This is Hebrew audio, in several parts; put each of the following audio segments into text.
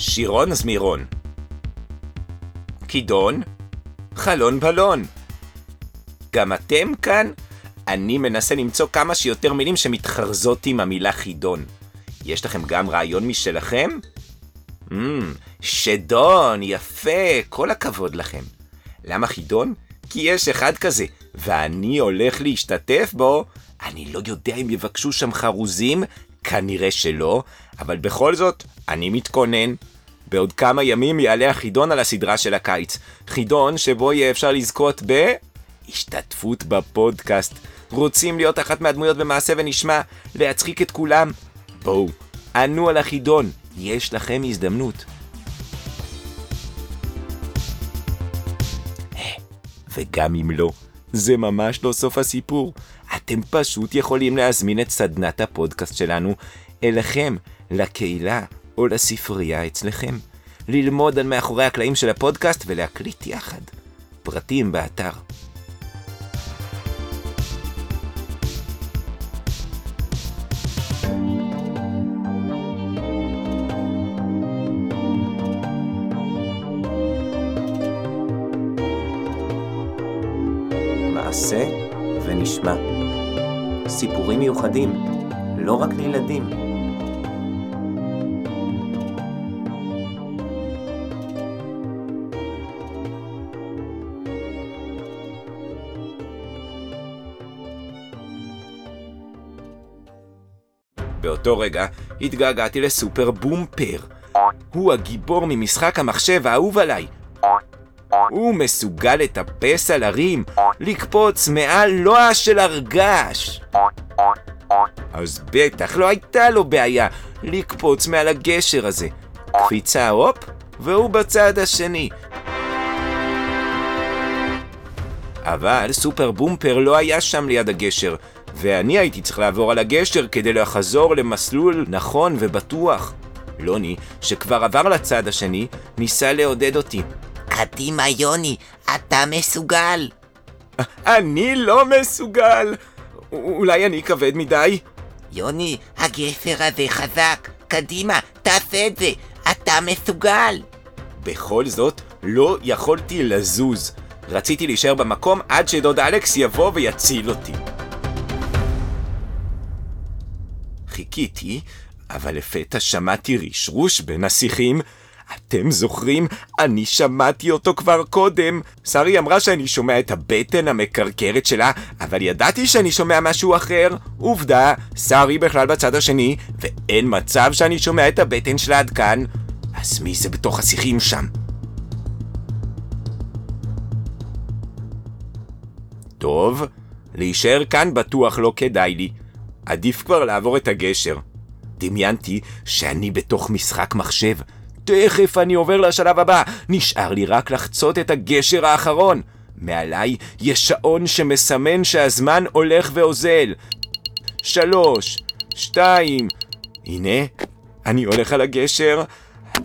שירון זמירון. כידון, חלון בלון. גם אתם כאן? אני מנסה למצוא כמה שיותר מילים שמתחרזות עם המילה חידון. יש לכם גם רעיון משלכם? Mm, שדון, יפה, כל הכבוד לכם. למה חידון? כי יש אחד כזה, ואני הולך להשתתף בו. אני לא יודע אם יבקשו שם חרוזים, כנראה שלא, אבל בכל זאת, אני מתכונן. בעוד כמה ימים יעלה החידון על הסדרה של הקיץ. חידון שבו יהיה אפשר לזכות ב... השתתפות בפודקאסט. רוצים להיות אחת מהדמויות במעשה ונשמע, להצחיק את כולם? בואו, ענו על החידון, יש לכם הזדמנות. וגם אם לא, זה ממש לא סוף הסיפור. אתם פשוט יכולים להזמין את סדנת הפודקאסט שלנו אליכם, לקהילה או לספרייה אצלכם. ללמוד על מאחורי הקלעים של הפודקאסט ולהקליט יחד. פרטים באתר. מעשה ונשמע. סיפורים מיוחדים, לא רק לילדים. באותו רגע התגעגעתי לסופר בומפר. הוא הגיבור ממשחק המחשב האהוב עליי. הוא מסוגל לטפס על הרים, לקפוץ מעל לוע של הרגש. אז בטח לא הייתה לו בעיה לקפוץ מעל הגשר הזה. קפיצה הופ, והוא בצד השני. אבל סופר בומפר לא היה שם ליד הגשר, ואני הייתי צריך לעבור על הגשר כדי לחזור למסלול נכון ובטוח. לוני, שכבר עבר לצד השני, ניסה לעודד אותי. קדימה, יוני, אתה מסוגל. אני לא מסוגל! אולי אני כבד מדי? יוני, הגפר הזה חזק. קדימה, תעשה את זה. אתה מסוגל. בכל זאת, לא יכולתי לזוז. רציתי להישאר במקום עד שדוד אלכס יבוא ויציל אותי. חיכיתי, אבל לפתע שמעתי רשרוש בין השיחים. אתם זוכרים? אני שמעתי אותו כבר קודם. שרי אמרה שאני שומע את הבטן המקרקרת שלה, אבל ידעתי שאני שומע משהו אחר. עובדה, שרי בכלל בצד השני, ואין מצב שאני שומע את הבטן שלה עד כאן. אז מי זה בתוך השיחים שם? טוב, להישאר כאן בטוח לא כדאי לי. עדיף כבר לעבור את הגשר. דמיינתי שאני בתוך משחק מחשב. תכף אני עובר לשלב הבא, נשאר לי רק לחצות את הגשר האחרון. מעליי יש שעון שמסמן שהזמן הולך ואוזל. שלוש, שתיים, הנה, אני הולך על הגשר.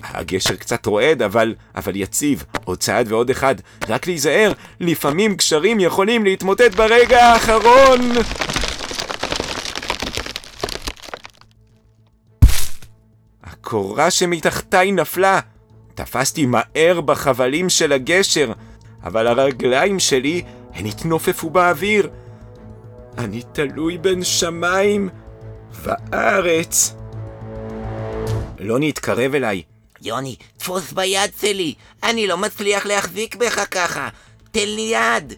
הגשר קצת רועד, אבל, אבל יציב. עוד צעד ועוד אחד. רק להיזהר, לפעמים גשרים יכולים להתמוטט ברגע האחרון. הקורה שמתחתיי נפלה. תפסתי מהר בחבלים של הגשר, אבל הרגליים שלי הן התנופפו באוויר. אני תלוי בין שמיים וארץ. לא נתקרב אליי. יוני, תפוס ביד שלי. אני לא מצליח להחזיק בך ככה. תן לי יד.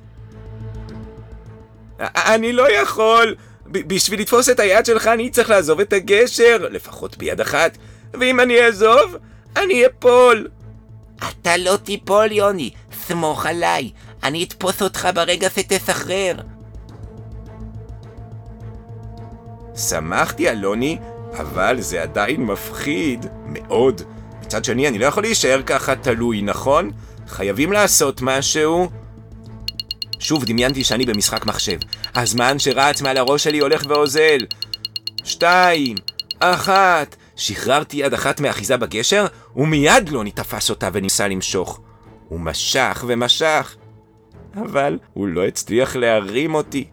אני לא יכול. בשביל לתפוס את היד שלך אני צריך לעזוב את הגשר, לפחות ביד אחת. ואם אני אעזוב, אני אפול. אתה לא תיפול, יוני. סמוך עליי. אני אתפוס אותך ברגע שתסחרר. שמחתי על לוני, אבל זה עדיין מפחיד מאוד. מצד שני, אני לא יכול להישאר ככה תלוי, נכון? חייבים לעשות משהו. שוב דמיינתי שאני במשחק מחשב. הזמן שרץ מעל הראש שלי הולך ואוזל. שתיים, אחת. שחררתי יד אחת מאחיזה בגשר, ומיד לוני תפס אותה וניסה למשוך. הוא משך ומשך, אבל הוא לא הצליח להרים אותי.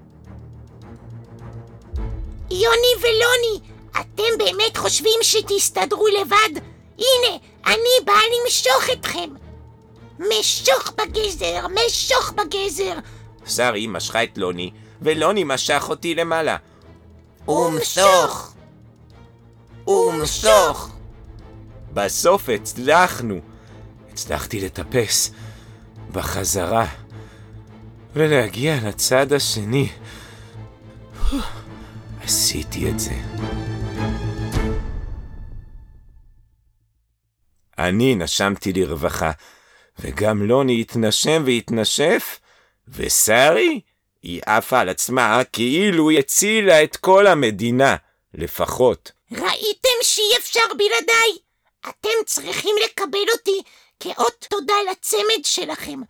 יוני ולוני, אתם באמת חושבים שתסתדרו לבד? הנה, אני באה למשוך אתכם. משוך בגזר, משוך בגזר. שרי משכה את לוני, ולוני משך אותי למעלה. ומשוך! ומשוך! בסוף הצלחנו. הצלחתי לטפס בחזרה ולהגיע לצד השני. עשיתי את זה. אני נשמתי לרווחה, וגם לוני התנשם והתנשף, ושרי, היא עפה על עצמה כאילו היא הצילה את כל המדינה, לפחות. ראיתם שאי אפשר בלעדיי? אתם צריכים לקבל אותי כאות תודה לצמד שלכם.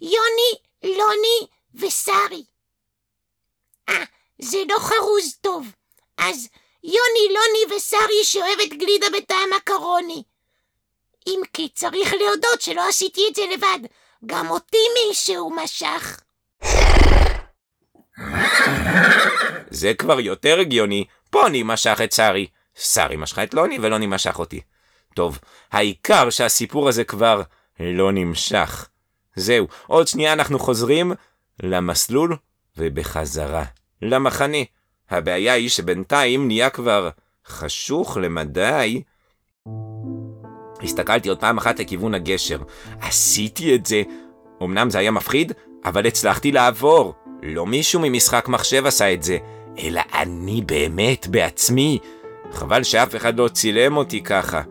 יוני, לוני ושרי. אה, זה לא חרוז טוב. אז יוני, לוני ושרי שאוהבת גלידה בטעם מקרוני. אם כי צריך להודות שלא עשיתי את זה לבד. גם אותי מישהו משך. זה כבר יותר הגיוני, פוני משך את שרי. שרי משכה את לוני ולוני משך אותי. טוב, העיקר שהסיפור הזה כבר לא נמשך. זהו, עוד שנייה אנחנו חוזרים למסלול ובחזרה למחנה. הבעיה היא שבינתיים נהיה כבר חשוך למדי. הסתכלתי עוד פעם אחת לכיוון הגשר. עשיתי את זה. אמנם זה היה מפחיד, אבל הצלחתי לעבור. לא מישהו ממשחק מחשב עשה את זה, אלא אני באמת בעצמי. חבל שאף אחד לא צילם אותי ככה.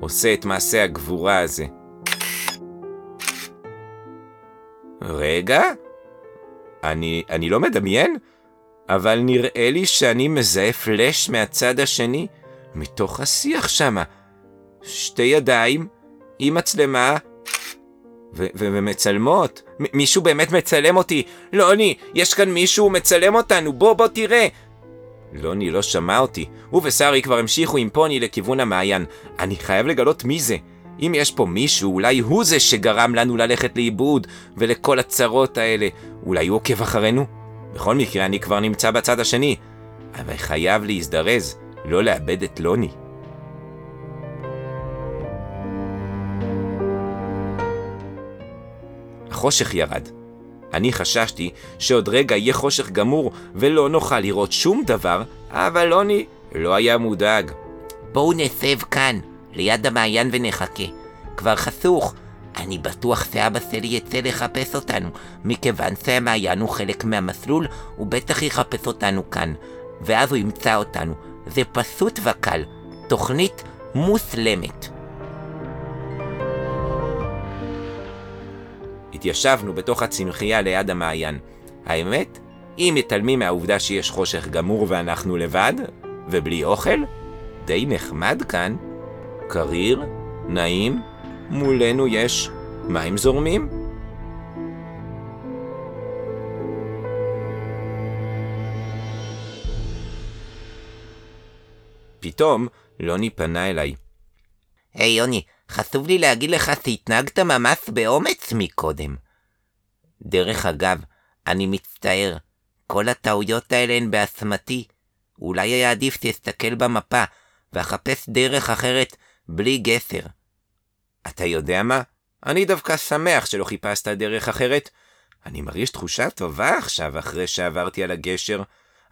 עושה את מעשה הגבורה הזה. רגע? אני, אני לא מדמיין, אבל נראה לי שאני מזהה פלאש מהצד השני, מתוך השיח שמה. שתי ידיים, עם מצלמה, ו- ו- ומצלמות. מישהו באמת מצלם אותי. לוני, יש כאן מישהו מצלם אותנו, בוא בוא תראה. לוני לא שמע אותי, הוא ושרי כבר המשיכו עם פוני לכיוון המעיין. אני חייב לגלות מי זה. אם יש פה מישהו, אולי הוא זה שגרם לנו ללכת לאיבוד, ולכל הצרות האלה. אולי הוא עוקב אחרינו? בכל מקרה, אני כבר נמצא בצד השני. אבל חייב להזדרז, לא לאבד את לוני. החושך ירד. אני חששתי שעוד רגע יהיה חושך גמור ולא נוכל לראות שום דבר, אבל לוני לא היה מודאג. בואו נסב כאן, ליד המעיין ונחכה. כבר חסוך. אני בטוח שאבא שלי יצא לחפש אותנו, מכיוון שהמעיין הוא חלק מהמסלול, הוא בטח יחפש אותנו כאן. ואז הוא ימצא אותנו. זה פשוט וקל. תוכנית מוסלמת. התיישבנו בתוך הצמחייה ליד המעיין. האמת, אם מתעלמים מהעובדה שיש חושך גמור ואנחנו לבד, ובלי אוכל, די נחמד כאן. קריר, נעים, מולנו יש מים זורמים. פתאום לוני פנה אליי. היי יוני, חשוב לי להגיד לך שהתנהגת ממש באומץ מקודם. דרך אגב, אני מצטער, כל הטעויות האלה הן באשמתי. אולי היה עדיף שאסתכל במפה ואחפש דרך אחרת בלי גסר. אתה יודע מה? אני דווקא שמח שלא חיפשת דרך אחרת. אני מרגיש תחושה טובה עכשיו אחרי שעברתי על הגשר.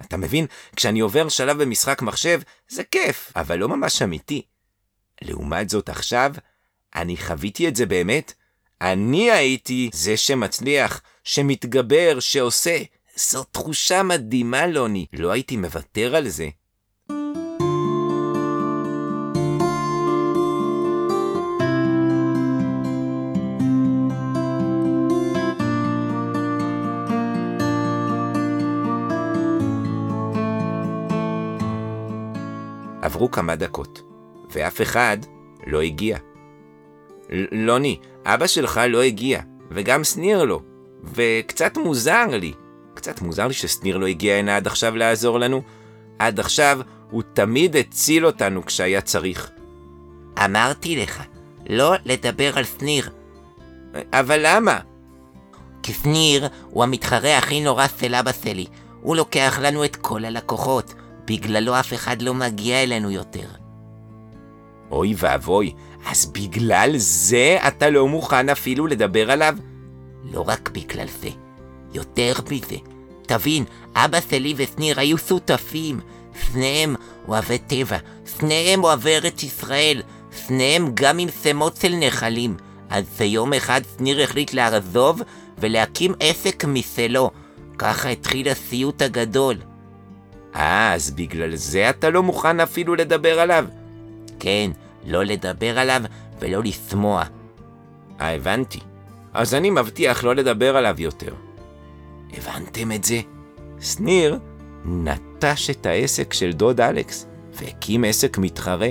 אתה מבין, כשאני עובר שלב במשחק מחשב, זה כיף, אבל לא ממש אמיתי. לעומת זאת עכשיו, אני חוויתי את זה באמת. אני הייתי זה שמצליח, שמתגבר, שעושה. זו תחושה מדהימה, לוני. לא הייתי מוותר על זה. עברו כמה דקות, ואף אחד לא הגיע. לוני, אבא שלך לא הגיע, וגם שניר לא, וקצת מוזר לי. קצת מוזר לי ששניר לא הגיע הנה עד עכשיו לעזור לנו. עד עכשיו הוא תמיד הציל אותנו כשהיה צריך. אמרתי לך, לא לדבר על שניר. אבל למה? כי שניר הוא המתחרה הכי נורא של אבא שלי. הוא לוקח לנו את כל הלקוחות. בגללו אף אחד לא מגיע אלינו יותר. אוי ואבוי, אז בגלל זה אתה לא מוכן אפילו לדבר עליו? לא רק בגלל זה, יותר מזה. תבין, אבא שלי ושניר היו שותפים. שניהם אוהבי טבע, שניהם אוהבי ארץ ישראל, שניהם גם עם שמות של נחלים. אז ביום אחד שניר החליט לעזוב ולהקים עסק משלו. ככה התחיל הסיוט הגדול. אה, אז בגלל זה אתה לא מוכן אפילו לדבר עליו? כן, לא לדבר עליו ולא לשמוע. אה, הבנתי. אז אני מבטיח לא לדבר עליו יותר. הבנתם את זה? שניר נטש את העסק של דוד אלכס והקים עסק מתחרה.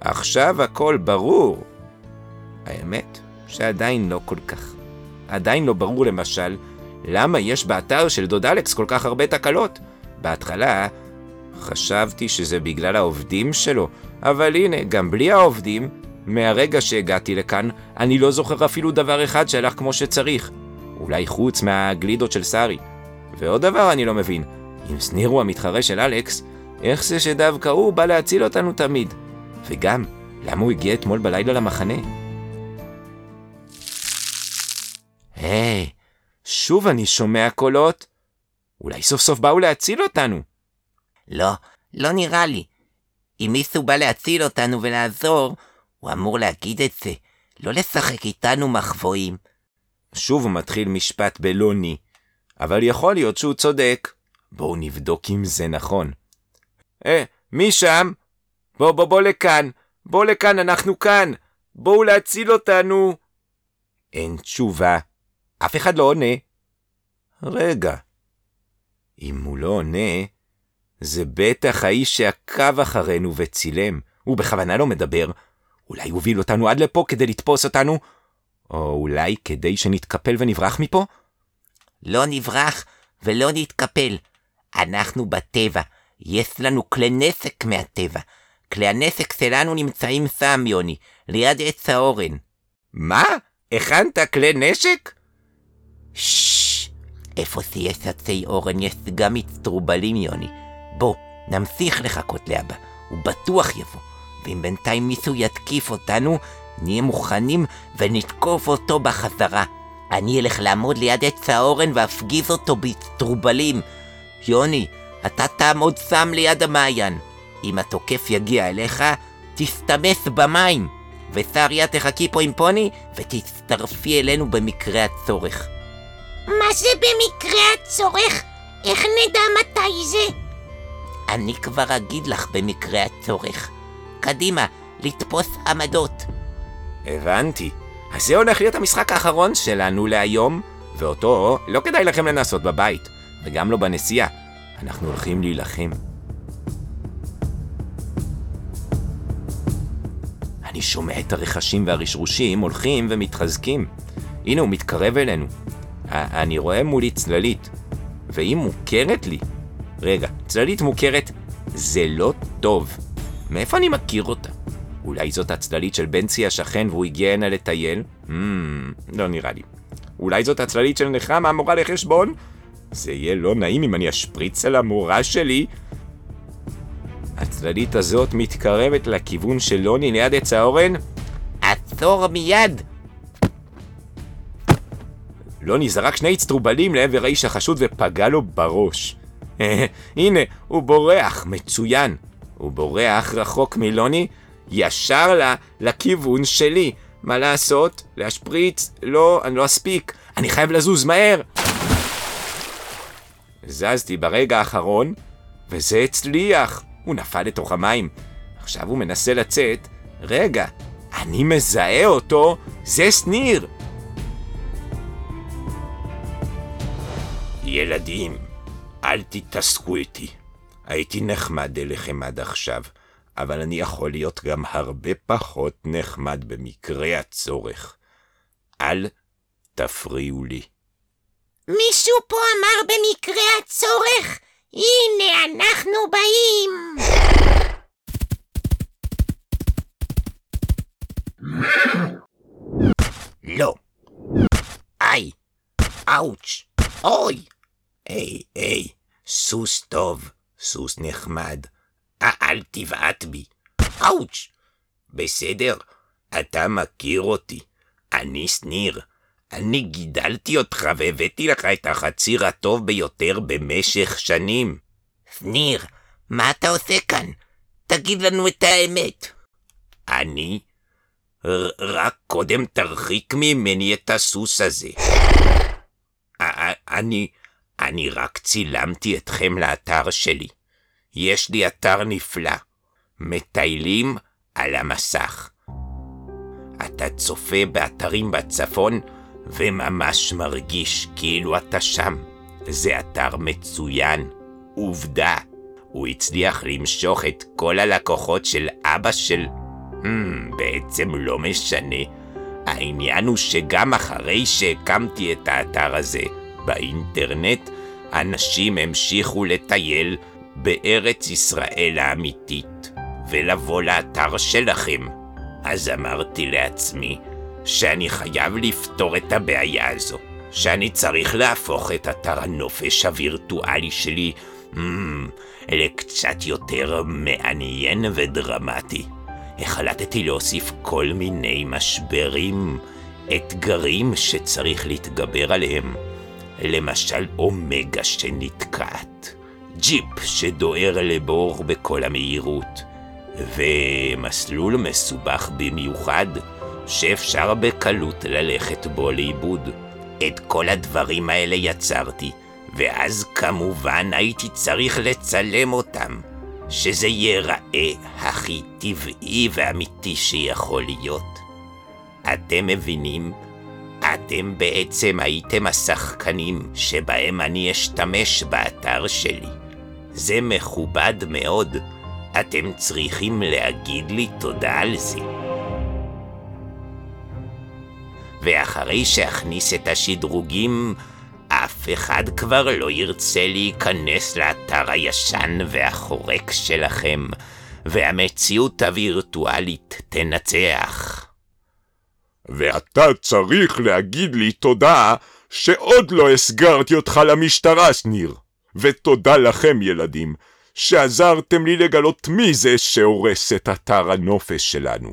עכשיו הכל ברור. האמת שעדיין לא כל כך. עדיין לא ברור למשל למה יש באתר של דוד אלכס כל כך הרבה תקלות. בהתחלה חשבתי שזה בגלל העובדים שלו, אבל הנה, גם בלי העובדים, מהרגע שהגעתי לכאן, אני לא זוכר אפילו דבר אחד שהלך כמו שצריך. אולי חוץ מהגלידות של סארי. ועוד דבר אני לא מבין, אם שניר הוא המתחרה של אלכס, איך זה שדווקא הוא בא להציל אותנו תמיד? וגם, למה הוא הגיע אתמול בלילה למחנה? היי, שוב אני שומע קולות. אולי סוף סוף באו להציל אותנו. לא, לא נראה לי. אם מישהו בא להציל אותנו ולעזור, הוא אמור להגיד את זה, לא לשחק איתנו מחבואים. שוב מתחיל משפט בלוני, אבל יכול להיות שהוא צודק. בואו נבדוק אם זה נכון. אה, מי שם? בוא, בוא, בוא לכאן. בוא לכאן, אנחנו כאן. בואו להציל אותנו. אין תשובה. אף אחד לא עונה. רגע, אם הוא לא עונה, זה בטח האיש שעקב אחרינו וצילם. הוא בכוונה לא מדבר. אולי הוביל אותנו עד לפה כדי לתפוס אותנו? או אולי כדי שנתקפל ונברח מפה? לא נברח ולא נתקפל. אנחנו בטבע, יש לנו כלי נסק מהטבע. כלי הנסק שלנו נמצאים שם, יוני, ליד עץ האורן. מה? הכנת כלי נשק? ששש, איפה שיש עצי אורן יש גם מצטרובלים, יוני. בוא, נמשיך לחכות לאבא, הוא בטוח יבוא. ואם בינתיים מישהו יתקיף אותנו, נהיה מוכנים ונתקוף אותו בחזרה. אני אלך לעמוד ליד עץ האורן ואפגיז אותו בצטרובלים. יוני, אתה תעמוד שם ליד המעיין. אם התוקף יגיע אליך, תסתמס במים. ושריה תחכי פה עם פוני, ותצטרפי אלינו במקרה הצורך. מה זה במקרה הצורך? איך נדע מתי זה? אני כבר אגיד לך במקרה הצורך. קדימה, לתפוס עמדות. הבנתי. אז זה הולך להיות המשחק האחרון שלנו להיום, ואותו לא כדאי לכם לנסות בבית, וגם לא בנסיעה. אנחנו הולכים להילחם. אני שומע את הרכשים והרשרושים הולכים ומתחזקים. הנה הוא מתקרב אלינו. אני רואה מולי צללית, והיא מוכרת לי. רגע, צללית מוכרת זה לא טוב. מאיפה אני מכיר אותה? אולי זאת הצללית של בנצי השכן והוא הגיע הנה לטייל? Hmm, לא נראה לי. אולי זאת הצללית של נחמה המורה לחשבון? זה יהיה לא נעים אם אני אשפריץ על המורה שלי. הצללית הזאת מתקרבת לכיוון של לוני ליד עץ האורן. עצור מיד! לוני זרק שני צטרובלים לעבר האיש החשוד ופגע לו בראש. הנה, הוא בורח, מצוין. הוא בורח רחוק מלוני, ישר לה, לכיוון שלי. מה לעשות? להשפריץ? לא, אני לא אספיק. אני חייב לזוז מהר. זזתי ברגע האחרון, וזה הצליח. הוא נפל לתוך המים. עכשיו הוא מנסה לצאת. רגע, אני מזהה אותו, זה שניר. ילדים, אל תתעסקו איתי. הייתי נחמד אליכם עד עכשיו, אבל אני יכול להיות גם הרבה פחות נחמד במקרה הצורך. אל תפריעו לי. מישהו פה אמר במקרה הצורך? הנה אנחנו באים! לא. איי. אאוץ'. אוי. היי, היי, סוס טוב, סוס נחמד. אל תבעט בי. אאוץ'. בסדר, אתה מכיר אותי. אני שניר. אני גידלתי אותך והבאתי לך את החציר הטוב ביותר במשך שנים. שניר, מה אתה עושה כאן? תגיד לנו את האמת. אני? רק קודם תרחיק ממני את הסוס הזה. א- א- אני, אני רק צילמתי אתכם לאתר שלי. יש לי אתר נפלא. מטיילים על המסך. אתה צופה באתרים בצפון וממש מרגיש כאילו אתה שם. זה אתר מצוין. עובדה, הוא הצליח למשוך את כל הלקוחות של אבא של... Hmm, בעצם לא משנה. העניין הוא שגם אחרי שהקמתי את האתר הזה באינטרנט, אנשים המשיכו לטייל בארץ ישראל האמיתית, ולבוא לאתר שלכם. אז אמרתי לעצמי שאני חייב לפתור את הבעיה הזו, שאני צריך להפוך את אתר הנופש הווירטואלי שלי mm, לקצת יותר מעניין ודרמטי. החלטתי להוסיף כל מיני משברים, אתגרים שצריך להתגבר עליהם. למשל אומגה שנתקעת, ג'יפ שדוהר לבור בכל המהירות, ומסלול מסובך במיוחד שאפשר בקלות ללכת בו לאיבוד. את כל הדברים האלה יצרתי, ואז כמובן הייתי צריך לצלם אותם, שזה ייראה הכי טבעי ואמיתי שיכול להיות. אתם מבינים? אתם בעצם הייתם השחקנים שבהם אני אשתמש באתר שלי. זה מכובד מאוד. אתם צריכים להגיד לי תודה על זה. ואחרי שאכניס את השדרוגים, אף אחד כבר לא ירצה להיכנס לאתר הישן והחורק שלכם, והמציאות הווירטואלית תנצח. ואתה צריך להגיד לי תודה שעוד לא הסגרתי אותך למשטרה, שניר. ותודה לכם, ילדים, שעזרתם לי לגלות מי זה שהורס את אתר הנופש שלנו.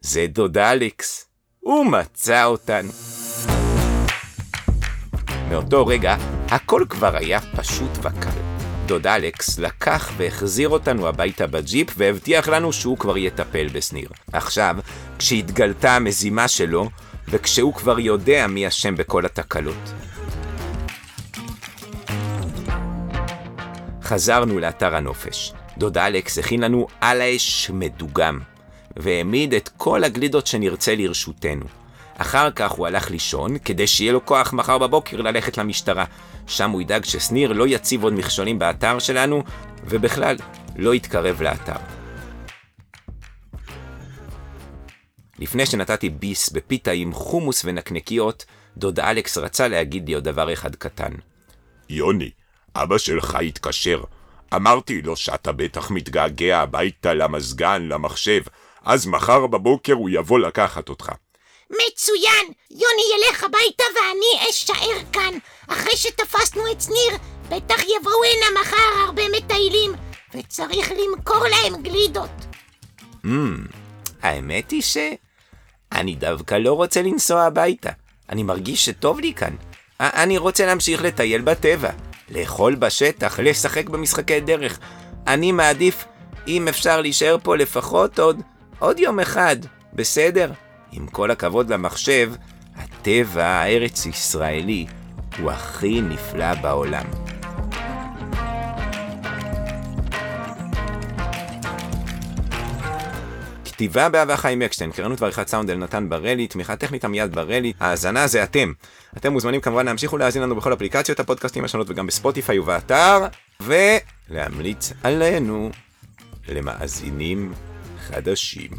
זה דוד אלכס. הוא מצא אותנו. מאותו רגע, הכל כבר היה פשוט וקל. דוד אלכס לקח והחזיר אותנו הביתה בג'יפ והבטיח לנו שהוא כבר יטפל בשניר. עכשיו, כשהתגלתה המזימה שלו, וכשהוא כבר יודע מי אשם בכל התקלות. חזרנו לאתר הנופש. דוד אלכס הכין לנו על האש מדוגם, והעמיד את כל הגלידות שנרצה לרשותנו. אחר כך הוא הלך לישון, כדי שיהיה לו כוח מחר בבוקר ללכת למשטרה. שם הוא ידאג ששניר לא יציב עוד מכשולים באתר שלנו, ובכלל, לא יתקרב לאתר. לפני שנתתי ביס בפיתה עם חומוס ונקניקיות, דוד אלכס רצה להגיד לי עוד דבר אחד קטן. יוני, אבא שלך התקשר. אמרתי לו שאתה בטח מתגעגע הביתה למזגן, למחשב, אז מחר בבוקר הוא יבוא לקחת אותך. מצוין! יוני ילך הביתה ואני אשאר כאן. אחרי שתפסנו את שניר, בטח יבואו הנה מחר הרבה מטיילים, וצריך למכור להם גלידות. האמת היא ש... אני דווקא לא רוצה לנסוע הביתה. אני מרגיש שטוב לי כאן. אני רוצה להמשיך לטייל בטבע, לאכול בשטח, לשחק במשחקי דרך. אני מעדיף, אם אפשר להישאר פה לפחות עוד, עוד יום אחד, בסדר? עם כל הכבוד למחשב, הטבע הארץ-ישראלי הוא הכי נפלא בעולם. כתיבה באהבה חיים אקשטיין, קריינות ועריכת סאונד אלנתן ברלי, תמיכה טכנית עמיעד ברלי, האזנה זה אתם. אתם מוזמנים כמובן להמשיך ולהאזין לנו בכל אפליקציות הפודקאסטים השונות וגם בספוטיפיי ובאתר, ולהמליץ עלינו למאזינים חדשים.